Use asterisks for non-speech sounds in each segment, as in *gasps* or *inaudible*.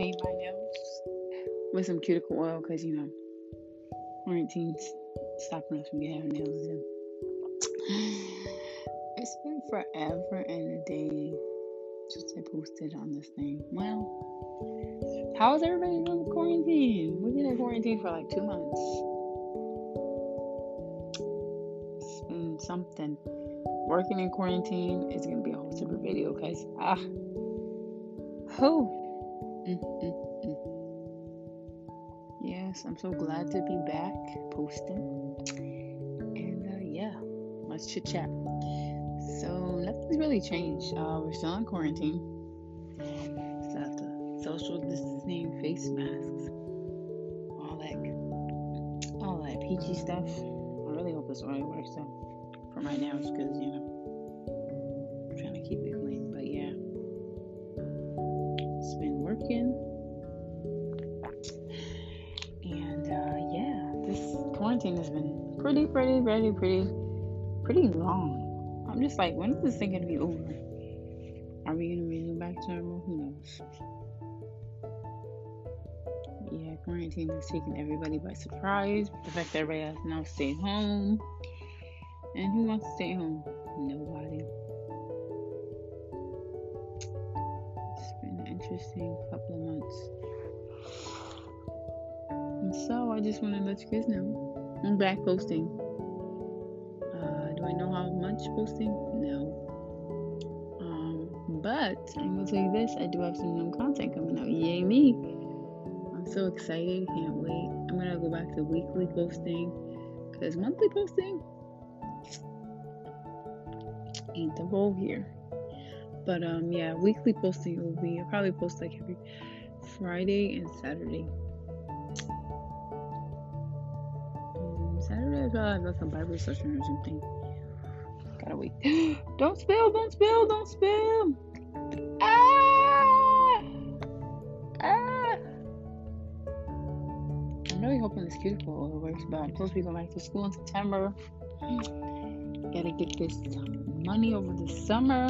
paint my nails with some cuticle oil because you know quarantine's stopping us from getting our nails done. *sighs* It's been forever and a day since I posted on this thing. Well, how's everybody doing with quarantine? We've been in quarantine for like two months. It's been something. Working in quarantine is gonna be a whole separate video because ah, who? Yes, I'm so glad to be back posting. And uh, yeah, let's chit chat. So nothing's really changed. Uh, we're still in quarantine. Still have the social distancing, face masks, all that, all that peachy stuff. I really hope this already works though for my nails because you know working. And uh, yeah, this quarantine has been pretty, pretty, pretty, pretty, pretty long. I'm just like, when is this thing gonna be over? Are we gonna resume back to normal? Who knows? Yeah, quarantine has taken everybody by surprise. The fact that everybody has now stayed home. And who wants to stay home? Interesting couple of months. And so I just want to let you guys know I'm back posting. Uh, do I know how much posting? No. Um, but I'm gonna tell you this: I do have some new content coming out. Yay me! I'm so excited! Can't wait. I'm gonna go back to weekly posting because monthly posting ain't the role here. But um, yeah, weekly posting will be. I'll probably post like every Friday and Saturday. Um, Saturday, I have some Bible session or something. Gotta wait. *gasps* don't spill, don't spill, don't spill. Ah! Ah! I'm really hoping this cuticle works, but I'm supposed to be going back to school in September. Gotta get this money over the summer.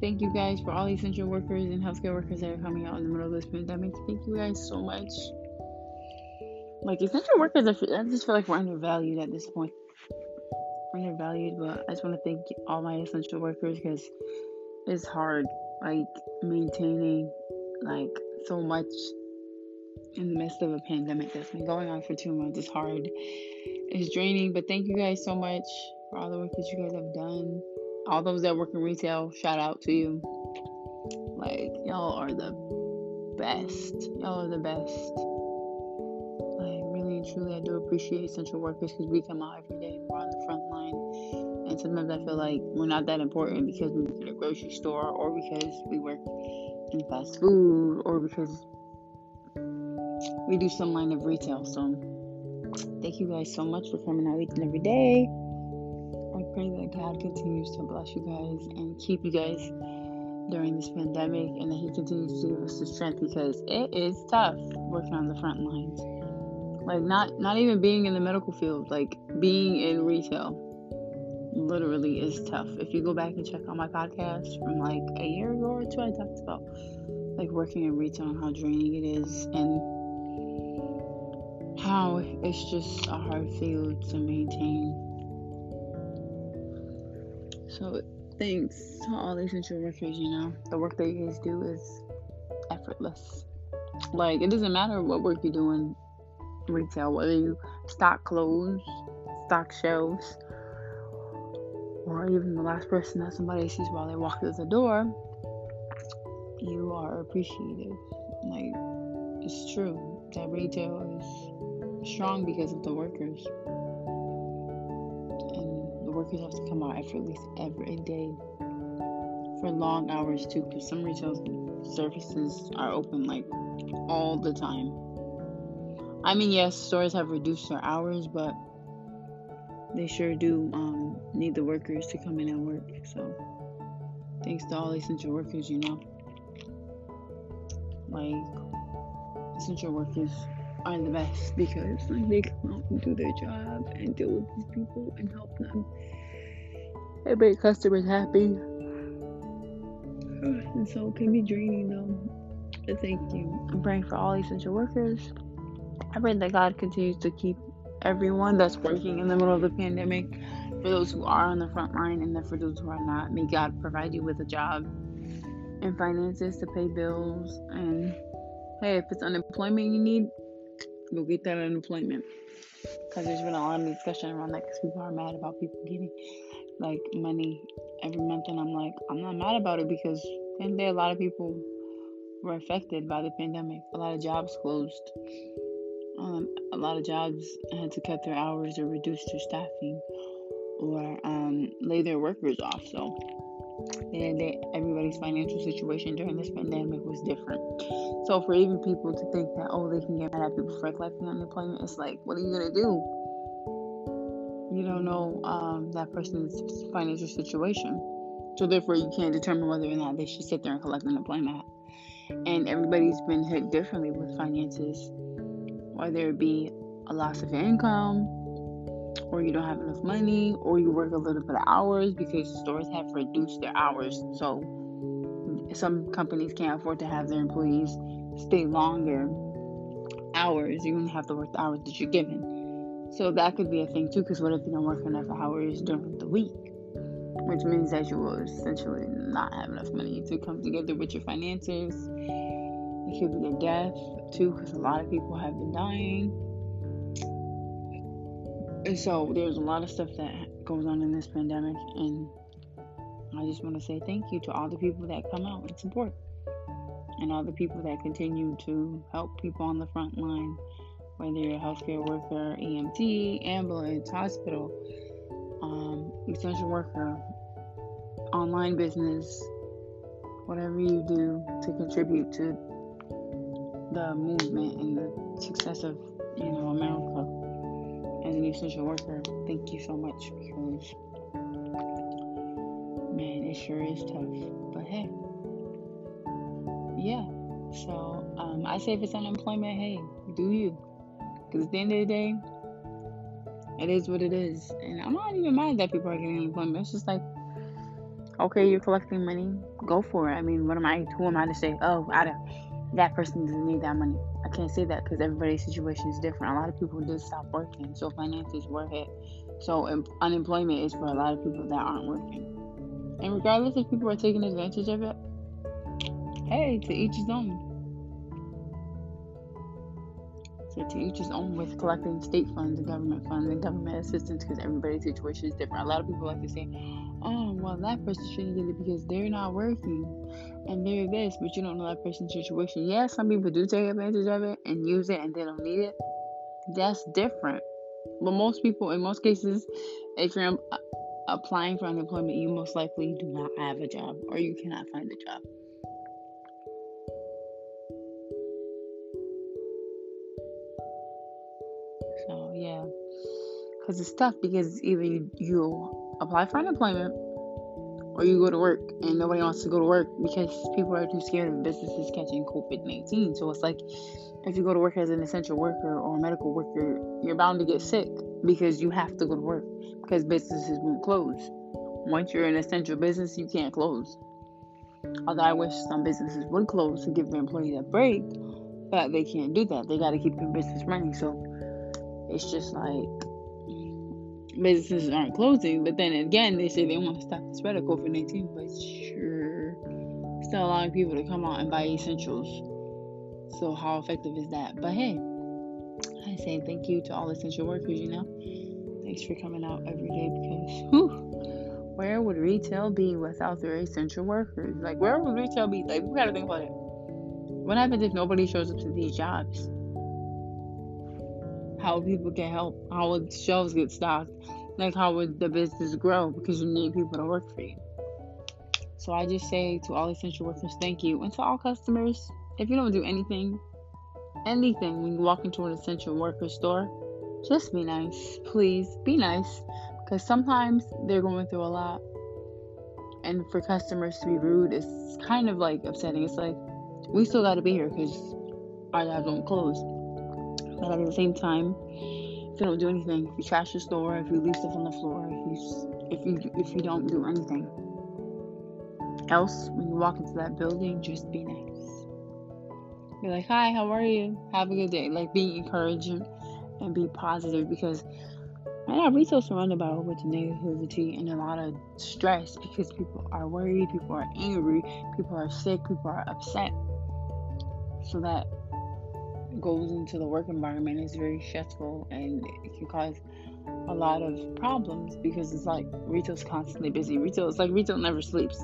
Thank you guys for all the essential workers and healthcare workers that are coming out in the middle of this pandemic. Thank you guys so much. Like essential workers, I just feel like we're undervalued at this point. Undervalued, but I just want to thank all my essential workers because it's hard, like maintaining like so much in the midst of a pandemic that's been going on for two months. It's hard. It's draining, but thank you guys so much for all the work that you guys have done. All those that work in retail, shout out to you. Like, y'all are the best. Y'all are the best. Like, really and truly, I do appreciate essential workers because we come out every day we're on the front line. And sometimes I feel like we're not that important because we work at a grocery store or because we work in fast food or because we do some line of retail. So, thank you guys so much for coming out each and every day. Pray that God continues to bless you guys and keep you guys during this pandemic and that He continues to give us the strength because it is tough working on the front lines. Like not not even being in the medical field, like being in retail literally is tough. If you go back and check out my podcast from like a year ago or two, I talked about like working in retail and how draining it is and how it's just a hard field to maintain so thanks to all the essential workers, you know, the work that you guys do is effortless. Like it doesn't matter what work you do in retail, whether you stock clothes, stock shelves, or even the last person that somebody sees while they walk through the door, you are appreciated. Like it's true that retail is strong because of the workers workers have to come out effortless every day for long hours too because some retail services are open like all the time. I mean yes stores have reduced their hours but they sure do um, need the workers to come in and work so thanks to all essential workers you know. Like essential workers are the best because like they come out and do their job and deal with these people and help them and make customers happy. *sighs* And so it can be draining though. But thank you. I'm praying for all essential workers. I pray that God continues to keep everyone that's working in the middle of the pandemic, for those who are on the front line, and then for those who are not. May God provide you with a job and finances to pay bills. And hey, if it's unemployment you need, go get that unemployment. Because there's been a lot of discussion around that because people are mad about people getting like money every month. And I'm like, I'm not mad about it because then there a lot of people were affected by the pandemic. A lot of jobs closed. Um, a lot of jobs had to cut their hours or reduce their staffing or um, lay their workers off. So they, they, everybody's financial situation during this pandemic was different. So for even people to think that oh they can get mad at people for collecting unemployment, it's like what are you gonna do? You don't know um, that person's financial situation, so therefore you can't determine whether or not they should sit there and collect unemployment. And everybody's been hit differently with finances, whether it be a loss of income, or you don't have enough money, or you work a little bit of hours because stores have reduced their hours. So some companies can't afford to have their employees stay longer hours. You're gonna have to work the hours that you're given. So that could be a thing too. Because what if you don't work enough hours during the week, which means that you will essentially not have enough money to come together with your finances. It could be a death too, because a lot of people have been dying. And so there's a lot of stuff that goes on in this pandemic, and I just want to say thank you to all the people that come out and support, and all the people that continue to help people on the front line, whether you're a healthcare worker, EMT, ambulance, hospital, um, essential worker, online business, whatever you do to contribute to the movement and the success of you know America as an essential worker. Thank you so much because man, it sure is tough. But hey, yeah. So um, I say if it's unemployment, hey, do you? Because at the end of the day, it is what it is, and I'm not even mad that people are getting unemployment. It's just like, okay, you're collecting money, go for it. I mean, what am I? Who am I to say? Oh, I don't. That person doesn't need that money. I can't say that because everybody's situation is different. A lot of people did stop working, so finances were hit. So um, unemployment is for a lot of people that aren't working. And regardless if people are taking advantage of it, hey, to each his own. So to each his own with collecting state funds and government funds and government assistance because everybody's situation is different. A lot of people like to say, oh, well, that person shouldn't get it because they're not working and they're this, but you don't know that person's situation. Yeah, some people do take advantage of it and use it and they don't need it. That's different. But most people, in most cases, if you're uh, applying for unemployment, you most likely do not have a job or you cannot find a job. Because it's tough because either you, you apply for unemployment or you go to work and nobody wants to go to work because people are too scared of businesses catching COVID 19. So it's like if you go to work as an essential worker or a medical worker, you're bound to get sick because you have to go to work because businesses won't close. Once you're an essential business, you can't close. Although I wish some businesses would close to give their employees a break, but they can't do that. They got to keep their business running. So it's just like businesses aren't closing, but then again, they say they want to stop the spread of COVID 19, but sure, still allowing people to come out and buy essentials. So, how effective is that? But hey, I say thank you to all essential workers, you know. Thanks for coming out every day because, whew, where would retail be without their essential workers? Like, where would retail be? Like, we gotta think about it. What happens if nobody shows up to these jobs? How people can help, how would shelves get stocked, like how would the business grow because you need people to work for you. So I just say to all essential workers, thank you, and to all customers, if you don't do anything, anything when you walk into an essential worker store, just be nice, please be nice, because sometimes they're going through a lot, and for customers to be rude is kind of like upsetting. It's like we still got to be here because our jobs don't close. But at the same time, if you don't do anything, if you trash the store, if you leave stuff on the floor, if you if you if you don't do anything else when you walk into that building, just be nice. Be like, hi, how are you? Have a good day. Like, be encouraging and be positive because right now retail's surrounded by a whole bunch of negativity and a lot of stress because people are worried, people are angry, people are sick, people are upset. So that goes into the work environment is very stressful and it can cause a lot of problems because it's like retail's constantly busy. Retail it's like retail never sleeps.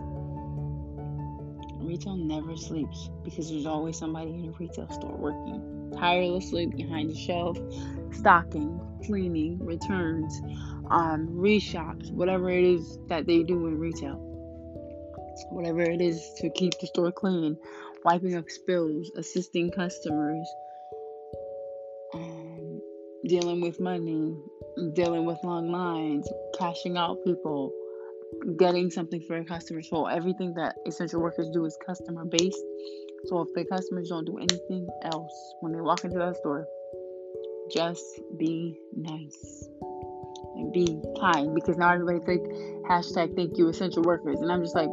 Retail never sleeps because there's always somebody in a retail store working tirelessly behind the shelf, stocking, cleaning, returns, um, reshops, whatever it is that they do in retail. Whatever it is to keep the store clean, wiping up spills, assisting customers, dealing with money, dealing with long lines, cashing out people, getting something for a customer. So everything that essential workers do is customer based. So if the customers don't do anything else when they walk into that store, just be nice and be kind because now everybody think hashtag thank you essential workers and I'm just like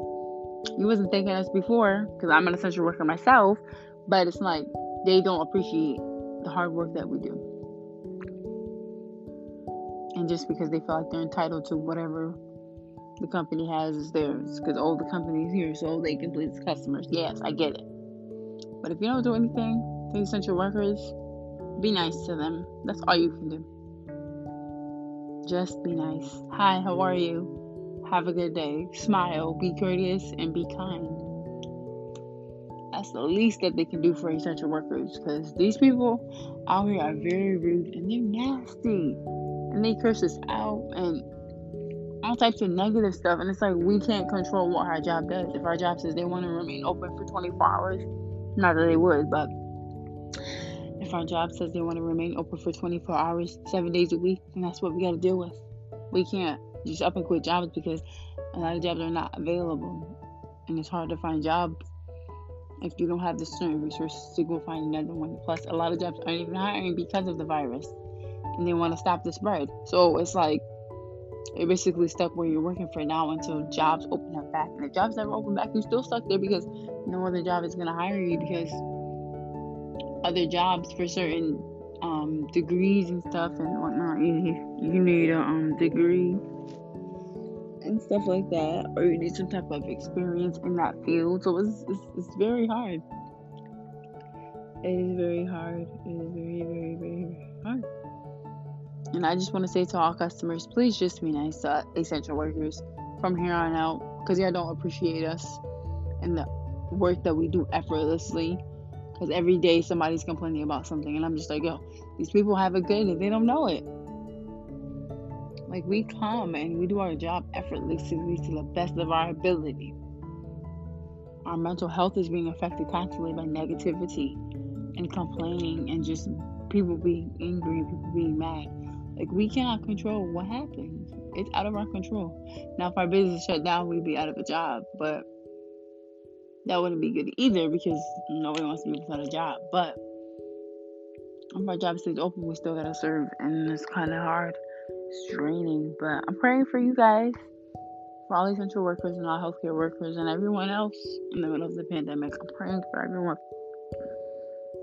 you wasn't thanking us before because I'm an essential worker myself, but it's like they don't appreciate the hard work that we do. And just because they feel like they're entitled to whatever the company has is theirs because all the company's here so they can please customers. Yes, I get it. But if you don't do anything to essential workers, be nice to them. That's all you can do. Just be nice. Hi, how are you? Have a good day. Smile, be courteous, and be kind. That's the least that they can do for essential workers because these people out here are very rude and they're nasty. And they curse us out and all types of negative stuff. And it's like we can't control what our job does. If our job says they want to remain open for 24 hours, not that they would, but if our job says they want to remain open for 24 hours, seven days a week, then that's what we got to deal with. We can't just up and quit jobs because a lot of jobs are not available. And it's hard to find jobs if you don't have the certain resources to go find another one. Plus, a lot of jobs aren't even hiring because of the virus and they want to stop the spread. So it's like you're basically stuck where you're working for now until jobs open up back. And if jobs never open back, you're still stuck there because no other job is going to hire you because other jobs for certain um, degrees and stuff and whatnot. You, you need a um, degree and stuff like that, or you need some type of experience in that field. So it's, it's, it's very hard. It is very hard. It is very, very, very hard. And I just want to say to all customers, please just be nice to essential workers from here on out because y'all don't appreciate us and the work that we do effortlessly. Because every day somebody's complaining about something, and I'm just like, yo, these people have it good and they don't know it. Like, we come and we do our job effortlessly to the best of our ability. Our mental health is being affected constantly by negativity and complaining and just people being angry, people being mad. Like we cannot control what happens. It's out of our control. Now, if our business shut down, we'd be out of a job, but that wouldn't be good either because nobody wants to be without a job. But if our job stays open, we still gotta serve, and it's kind of hard. It's draining, but I'm praying for you guys, for all essential workers and all healthcare workers and everyone else in the middle of the pandemic. I'm praying for everyone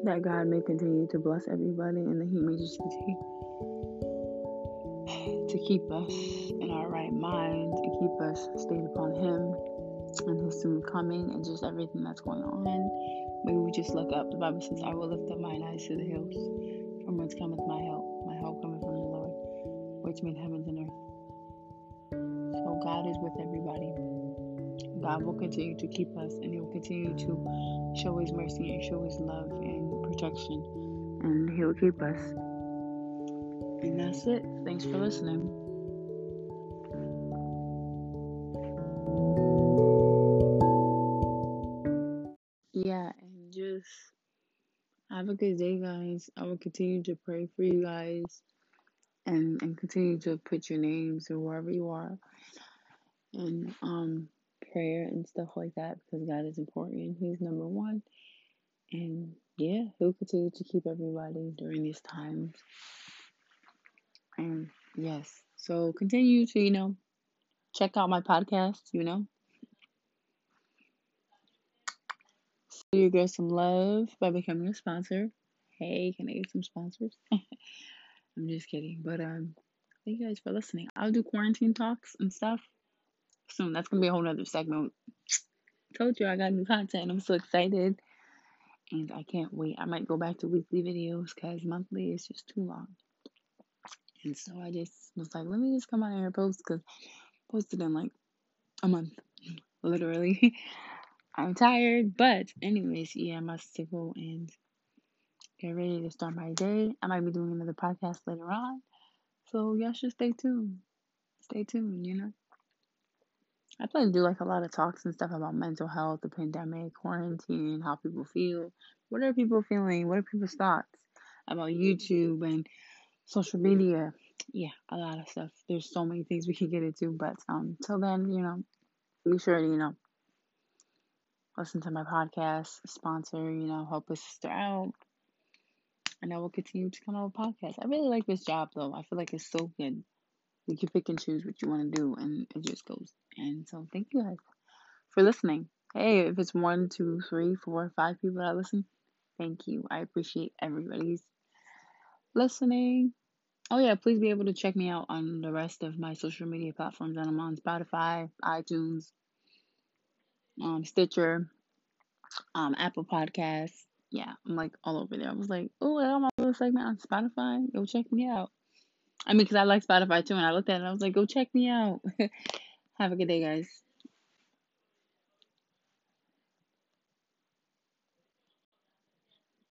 that God may continue to bless everybody and that He may just continue to keep us in our right mind, to keep us stayed upon Him and His soon coming and just everything that's going on. We will just look up. The Bible says, I will lift up mine eyes to the hills, from whence cometh my help. My help cometh from the Lord, which made heavens and earth. So God is with everybody. God will continue to keep us and He will continue to show His mercy and show His love and protection. And He will keep us. And that's it. Thanks for listening. Yeah, and just have a good day, guys. I will continue to pray for you guys and, and continue to put your names or wherever you are in um prayer and stuff like that because God is important. He's number one. And yeah, he'll continue to keep everybody during these times. Yes, so continue to, you know, check out my podcast, you know. your girl some love by becoming a sponsor. Hey, can I get some sponsors? *laughs* I'm just kidding. But um thank you guys for listening. I'll do quarantine talks and stuff soon. That's gonna be a whole nother segment. Told you I got new content. I'm so excited. And I can't wait. I might go back to weekly videos because monthly is just too long. And so I just was like, let me just come out here and post because posted in like a month, *laughs* literally. *laughs* I'm tired, but anyways, yeah, I must go and get ready to start my day. I might be doing another podcast later on, so y'all should stay tuned. Stay tuned, you know. I plan to do like a lot of talks and stuff about mental health, the pandemic, quarantine, how people feel. What are people feeling? What are people's thoughts about YouTube and social media? Yeah, a lot of stuff. There's so many things we can get into, but um, till then, you know, be sure to you know listen to my podcast, sponsor, you know, help a sister out. And I will continue to come out with podcasts. I really like this job though. I feel like it's so good. You can pick and choose what you want to do and it just goes. And so thank you guys for listening. Hey, if it's one, two, three, four, five people that listen, thank you. I appreciate everybody's listening. Oh yeah, please be able to check me out on the rest of my social media platforms that I'm on Spotify, iTunes, um, Stitcher, um, Apple Podcasts. Yeah, I'm like all over there. I was like, oh, I got my little segment on Spotify. Go check me out. I mean, because I like Spotify too, and I looked at it and I was like, go check me out. *laughs* Have a good day, guys.